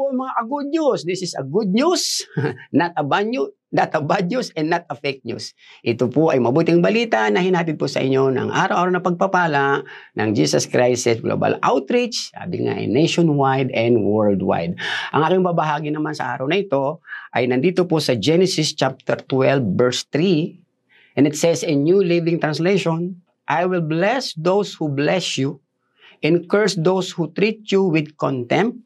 Po mga good news. This is a good news, not a bad news, not a bad news, and not a fake news. Ito po ay mabuting balita na hinatid po sa inyo ng araw-araw na pagpapala ng Jesus Christ Global Outreach, sabi nga ay nationwide and worldwide. Ang aking babahagi naman sa araw na ito ay nandito po sa Genesis chapter 12 verse 3 and it says in New Living Translation, I will bless those who bless you and curse those who treat you with contempt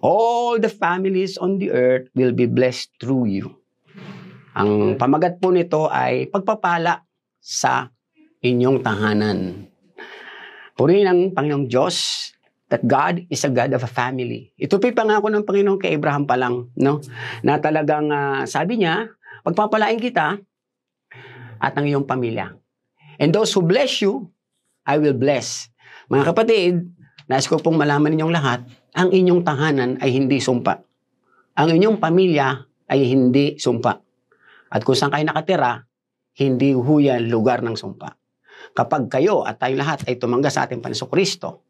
all the families on the earth will be blessed through you. Ang pamagat po nito ay pagpapala sa inyong tahanan. Purihin ang Panginoong Diyos that God is a God of a family. Ito po pangako ng Panginoon kay Abraham pa lang, no? Na talagang uh, sabi niya, pagpapalain kita at ang iyong pamilya. And those who bless you, I will bless. Mga kapatid, nais ko pong malaman ninyong lahat ang inyong tahanan ay hindi sumpa. Ang inyong pamilya ay hindi sumpa. At kung saan kayo nakatira, hindi huyan lugar ng sumpa. Kapag kayo at tayong lahat ay tumangga sa ating Panginoon Kristo,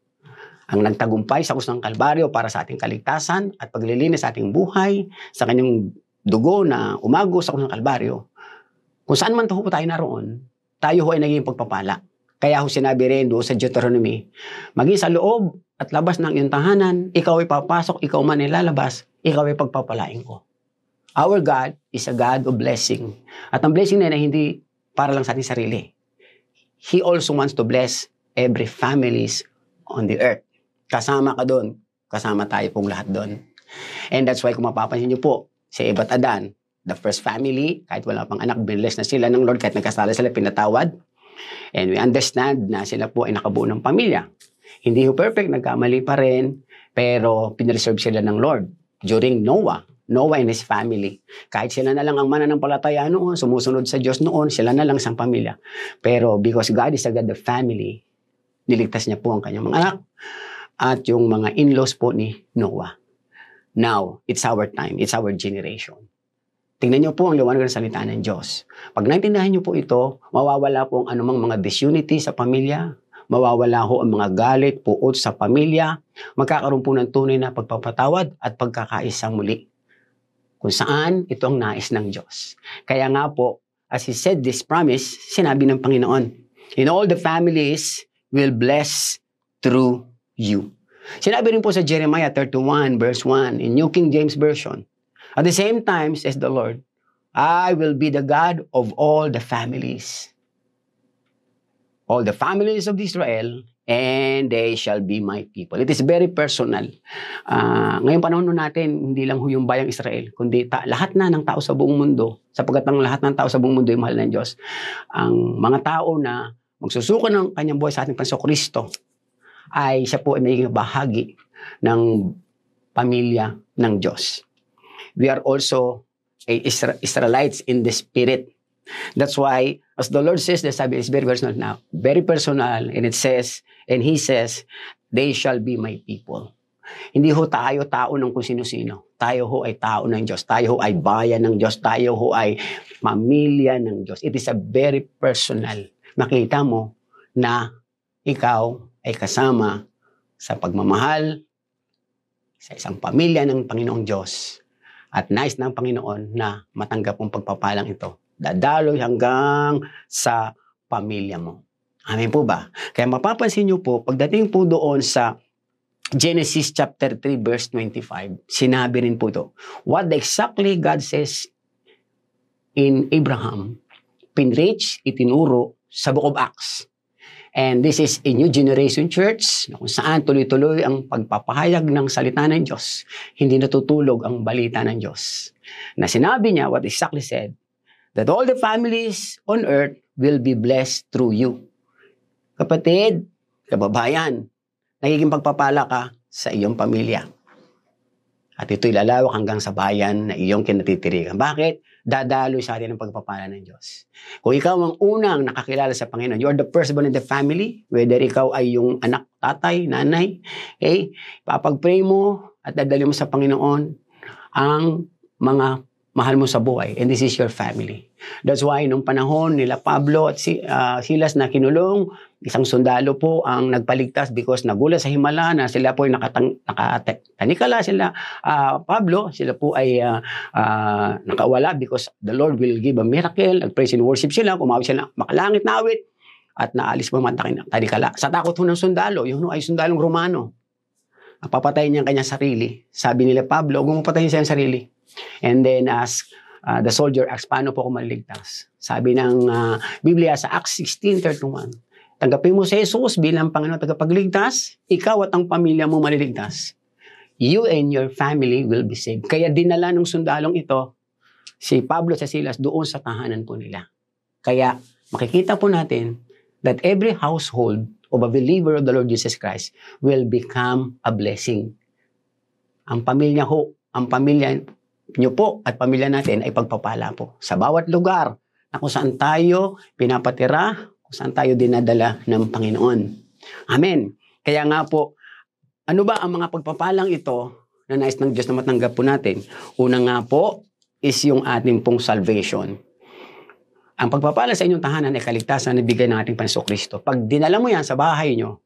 ang nagtagumpay sa kusang kalbaryo para sa ating kaligtasan at paglilinis sa ating buhay, sa kanyang dugo na umago sa kusang kalbaryo, kung saan man po tayo naroon, tayo ho ay naging pagpapala. Kaya ho sinabi rin doon sa Deuteronomy, maging sa loob at labas ng iyong tahanan, ikaw ay papasok, ikaw man ay lalabas, ikaw ay pagpapalain ko. Our God is a God of blessing. At ang blessing na, na hindi para lang sa ating sarili. He also wants to bless every families on the earth. Kasama ka doon. Kasama tayo pong lahat doon. And that's why kung mapapansin niyo po, si Eva at Adan, the first family, kahit wala pang anak, binless na sila ng Lord, kahit nagkasala sila, pinatawad. And we understand na sila po ay nakabuo ng pamilya. Hindi ho perfect, nagkamali pa rin, pero pinreserve sila ng Lord during Noah. Noah and his family. Kahit sila na lang ang mananampalataya noon, sumusunod sa Diyos noon, sila na lang sang pamilya. Pero because God is a God of family, niligtas niya po ang kanyang mga anak at yung mga in-laws po ni Noah. Now, it's our time, it's our generation. Tingnan niyo po ang liwanag ng salita ng Diyos. Pag naintindihan niyo po ito, mawawala po ang anumang mga disunity sa pamilya, mawawala ho ang mga galit, puot sa pamilya, magkakaroon po ng tunay na pagpapatawad at pagkakaisang muli. Kung saan ito ang nais ng Diyos. Kaya nga po, as He said this promise, sinabi ng Panginoon, In all the families will bless through you. Sinabi rin po sa Jeremiah 31 verse 1 in New King James Version, At the same time, says the Lord, I will be the God of all the families all the families of Israel, and they shall be my people. It is very personal. Uh, ngayong panahon natin, hindi lang ho yung bayang Israel, kundi ta- lahat na ng tao sa buong mundo, sapagkat ang lahat ng tao sa buong mundo ay mahal ng Diyos. Ang mga tao na magsusuko ng kanyang buhay sa ating Panso Kristo, ay siya po ay magiging bahagi ng pamilya ng Diyos. We are also a Israelites in the spirit. That's why, as the Lord says, the sabi is very personal now. Very personal. And it says, and He says, they shall be my people. Hindi ho tayo tao ng kung sino-sino. Tayo ho ay tao ng Diyos. Tayo ho ay bayan ng Diyos. Tayo ho ay pamilya ng Diyos. It is a very personal. Makita mo na ikaw ay kasama sa pagmamahal sa isang pamilya ng Panginoong Diyos at nais ng Panginoon na matanggap ang pagpapalang ito dadaloy hanggang sa pamilya mo. Amen po ba? Kaya mapapansin niyo po, pagdating po doon sa Genesis chapter 3 verse 25, sinabi rin po to. What exactly God says in Abraham, pinreach, itinuro sa Book of Acts. And this is a new generation church kung saan tuloy-tuloy ang pagpapahayag ng salita ng Diyos. Hindi natutulog ang balita ng Diyos. Na sinabi niya what exactly said, that all the families on earth will be blessed through you. Kapatid, kababayan, nagiging pagpapala ka sa iyong pamilya. At ito'y lalawak hanggang sa bayan na iyong kinatitirikan. Bakit? Dadaloy sa atin ang pagpapala ng Diyos. Kung ikaw ang unang nakakilala sa Panginoon, you are the first born in the family, whether ikaw ay yung anak, tatay, nanay, okay? Papag-pray mo at dadali mo sa Panginoon ang mga mahal mo sa buhay. And this is your family. That's why nung panahon nila Pablo at si, uh, Silas na kinulong, isang sundalo po ang nagpaligtas because nagulat sa himala na sila po ay nakatang, nakatanikala sila. Uh, Pablo, sila po ay uh, uh, nakawala because the Lord will give a miracle. Nag-praise and worship sila, kumawit sila, makalangit na awit at naalis mo man tanikala. Sa takot ho ng sundalo, yun ay sundalong Romano. Papatayin niya ang kanyang sarili. Sabi nila, Pablo, huwag mo patayin siya ang sarili. And then as uh, the soldier asked, paano po ako maliligtas? Sabi ng uh, Biblia sa Acts 16.31, Tanggapin mo si Jesus bilang Panginoon tagapagligtas, ikaw at ang pamilya mo maliligtas. You and your family will be saved. Kaya dinala ng sundalong ito si Pablo sa Silas doon sa tahanan po nila. Kaya makikita po natin that every household of a believer of the Lord Jesus Christ will become a blessing. Ang pamilya ho, ang pamilya niyo po at pamilya natin ay pagpapala po. Sa bawat lugar na kung saan tayo pinapatira, kung saan tayo dinadala ng Panginoon. Amen. Kaya nga po, ano ba ang mga pagpapalang ito na nais ng Diyos na matanggap po natin? Una nga po is yung ating pong salvation. Ang pagpapala sa inyong tahanan ay kaligtasan na bigay ng ating Panso Kristo. Pag dinala mo yan sa bahay nyo,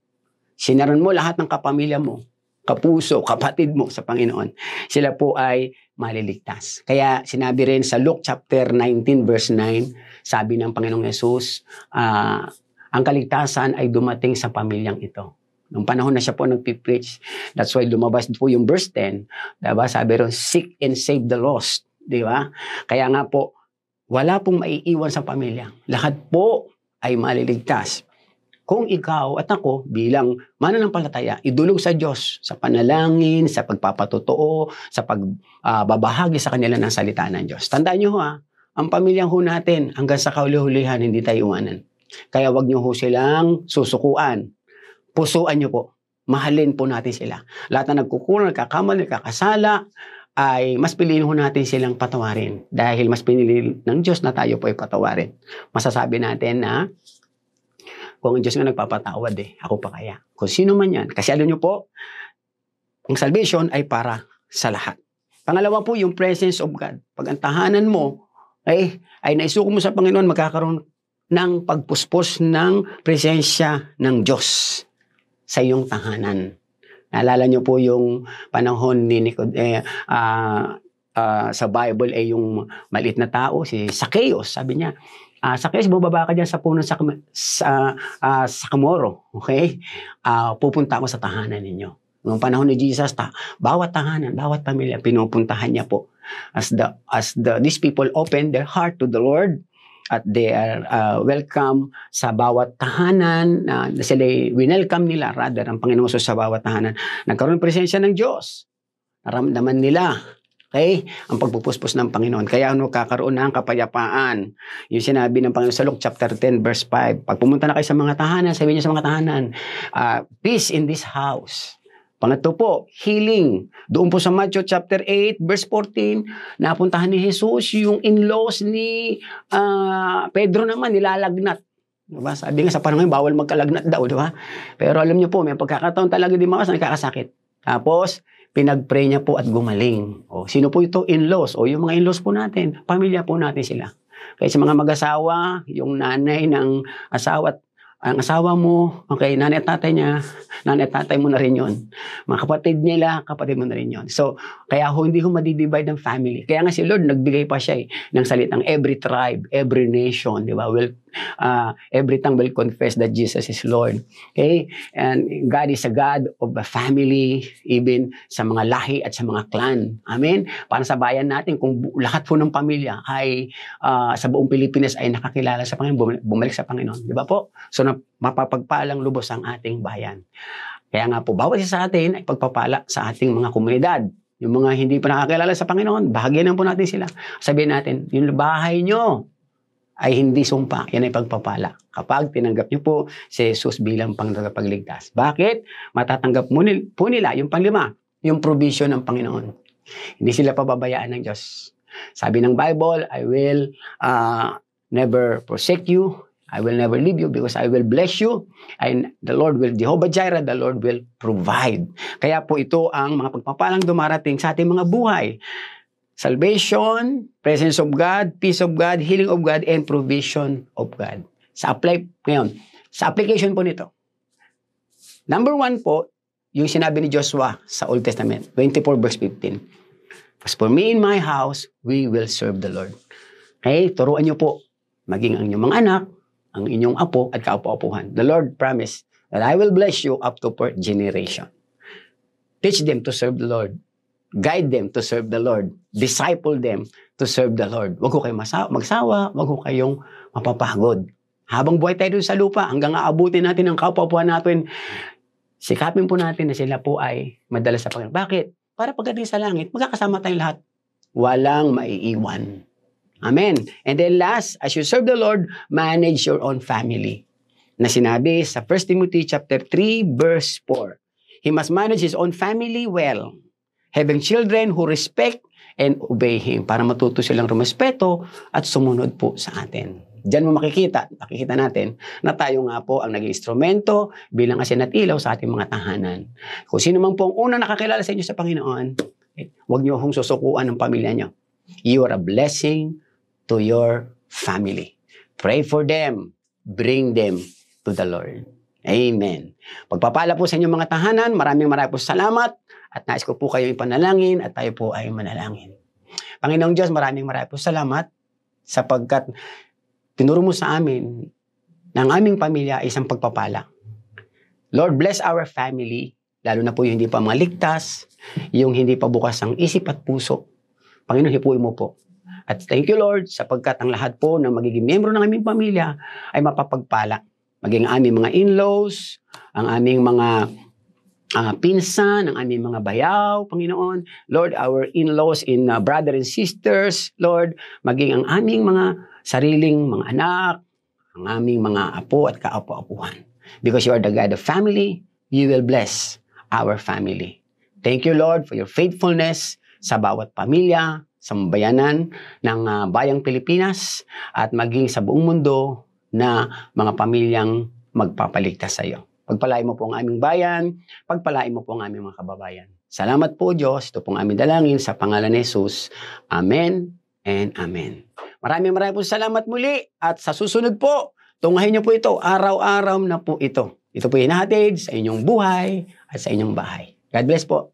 sinaron mo lahat ng kapamilya mo, kapuso, kapatid mo sa Panginoon, sila po ay maliligtas. Kaya sinabi rin sa Luke chapter 19 verse 9, sabi ng Panginoong Yesus, uh, ang kaligtasan ay dumating sa pamilyang ito. Nung panahon na siya po nagpipreach, that's why lumabas po yung verse 10, diba? sabi rin, seek and save the lost. Di ba? Kaya nga po, wala pong maiiwan sa pamilya. Lahat po ay maliligtas kung ikaw at ako bilang mananampalataya, idulog sa Diyos sa panalangin, sa pagpapatotoo, sa pagbabahagi uh, sa kanila ng salita ng Diyos. Tandaan nyo ha, ang pamilyang ho natin hanggang sa kauli-hulihan hindi tayo iwanan. Kaya wag nyo ho silang susukuan. Pusuan nyo po. Mahalin po natin sila. Lahat na nagkukulang, nagkakamali, nagkakasala, ay mas piliin ho natin silang patawarin. Dahil mas pinili ng Diyos na tayo po ay patawarin. Masasabi natin na kung ang Diyos nga nagpapatawad eh, ako pa kaya. Kung sino man yan. Kasi alam nyo po, ang salvation ay para sa lahat. Pangalawa po, yung presence of God. Pag ang tahanan mo ay, ay naisuko mo sa Panginoon, magkakaroon ng pagpuspos ng presensya ng Diyos sa iyong tahanan. Naalala niyo po yung panahon ni Nicod, eh, uh, uh, sa Bible ay eh, yung maliit na tao, si Zacchaeus, sabi niya, Uh, sa case, bumaba ka dyan sa puno sa, sa, uh, sa Kamoro. Okay? Uh, pupunta ako sa tahanan ninyo. Noong panahon ni Jesus, ta, bawat tahanan, bawat pamilya, pinupuntahan niya po. As the as the these people open their heart to the Lord at they are uh, welcome sa bawat tahanan na uh, sila winelcome nila rather ang Panginoon sa bawat tahanan. Nagkaroon presensya ng Diyos. Naramdaman nila Okay? Ang pagpupuspos ng Panginoon. Kaya ano, kakaroon ng kapayapaan. Yung sinabi ng Panginoon sa Luke chapter 10 verse 5. Pag pumunta na kayo sa mga tahanan, sabi niyo sa mga tahanan, uh, peace in this house. Pangatlo po, healing. Doon po sa Matthew chapter 8 verse 14, napuntahan ni Jesus yung in-laws ni uh, Pedro naman, nilalagnat. Diba? Sabi nga sa panahon bawal magkalagnat daw, di ba? Pero alam niyo po, may pagkakataon talaga di mga nakakasakit. Tapos, pinag-pray niya po at gumaling. O, sino po ito? In-laws. O, yung mga in-laws po natin, pamilya po natin sila. Kaya sa mga mag-asawa, yung nanay ng asawa at ang asawa mo, okay, nanay at tatay niya, nanay at tatay mo na rin yun. Mga kapatid nila, kapatid mo na rin yun. So, kaya ho, hindi ho madidivide ang family. Kaya nga si Lord, nagbigay pa siya eh, ng salitang every tribe, every nation, di ba, will uh, every tongue will confess that Jesus is Lord. Okay? And God is a God of a family, even sa mga lahi at sa mga clan. Amen? Para sa bayan natin, kung lahat po ng pamilya ay uh, sa buong Pilipinas ay nakakilala sa Panginoon, bumalik sa Panginoon. Di ba po? So, mapapagpalang lubos ang ating bayan. Kaya nga po, bawat isa sa atin ay pagpapala sa ating mga komunidad. Yung mga hindi pa nakakilala sa Panginoon, bahagyan po natin sila. Sabihin natin, yung bahay nyo, ay hindi sumpa. Yan ay pagpapala. Kapag tinanggap niyo po si Jesus bilang pangtagapagligtas. Bakit? Matatanggap mo nil, po nila yung panglima, yung provision ng Panginoon. Hindi sila pababayaan ng Diyos. Sabi ng Bible, I will uh, never forsake you. I will never leave you because I will bless you. And the Lord will, Jehovah Jireh, the Lord will provide. Kaya po ito ang mga pagpapalang dumarating sa ating mga buhay. Salvation, presence of God, peace of God, healing of God, and provision of God. Sa apply ngayon, Sa application po nito. Number one po, yung sinabi ni Joshua sa Old Testament, 24 verse 15. As for me in my house, we will serve the Lord. Okay, turuan niyo po, maging ang inyong mga anak, ang inyong apo at kaapo-apuhan. The Lord promised that I will bless you up to fourth generation. Teach them to serve the Lord. Guide them to serve the Lord. Disciple them to serve the Lord. Huwag ko kayong magsawa, huwag ko kayong mapapagod. Habang buhay tayo sa lupa, hanggang aabutin natin ang kapwa natin, sikapin po natin na sila po ay madala sa Panginoon. Bakit? Para pagdating sa langit, magkakasama tayong lahat. Walang maiiwan. Amen. And then last, as you serve the Lord, manage your own family. Na sinabi sa 1 Timothy chapter 3 verse 4. He must manage his own family well, having children who respect and obey him para matuto silang rumespeto at sumunod po sa atin. Diyan mo makikita, makikita natin na tayo nga po ang naging instrumento bilang asin at ilaw sa ating mga tahanan. Kung sino man po ang unang nakakilala sa inyo sa Panginoon, eh, huwag niyo hong susukuan ng pamilya niyo. You are a blessing to your family. Pray for them. Bring them to the Lord. Amen. Pagpapala po sa inyong mga tahanan, maraming maraming po salamat at nais ko po kayo ipanalangin at tayo po ay manalangin. Panginoong Diyos, maraming maraming po salamat sapagkat tinuro mo sa amin ang aming pamilya ay isang pagpapala. Lord, bless our family, lalo na po yung hindi pa maligtas, yung hindi pa bukas ang isip at puso. Panginoon, hipuin mo po. At thank you, Lord, sapagkat ang lahat po ng magiging miyembro ng aming pamilya ay mapapagpala. Maging aming mga in-laws, ang aming mga ah, pinsan, ang aming mga bayaw, Panginoon. Lord, our in-laws in uh, brother and sisters, Lord, maging ang aming mga sariling mga anak, ang aming mga apo at kaapo-apuhan. Because you are the God of family, you will bless our family. Thank you, Lord, for your faithfulness sa bawat pamilya, sa bayanan ng ah, bayang Pilipinas at maging sa buong mundo na mga pamilyang magpapaligtas sa iyo. Pagpalain mo po ang aming bayan, pagpalain mo po ang aming mga kababayan. Salamat po Diyos, ito pong aming dalangin sa pangalan ni Jesus. Amen and Amen. Maraming maraming po salamat muli at sa susunod po, tungahin niyo po ito, araw-araw na po ito. Ito po hinahatid sa inyong buhay at sa inyong bahay. God bless po.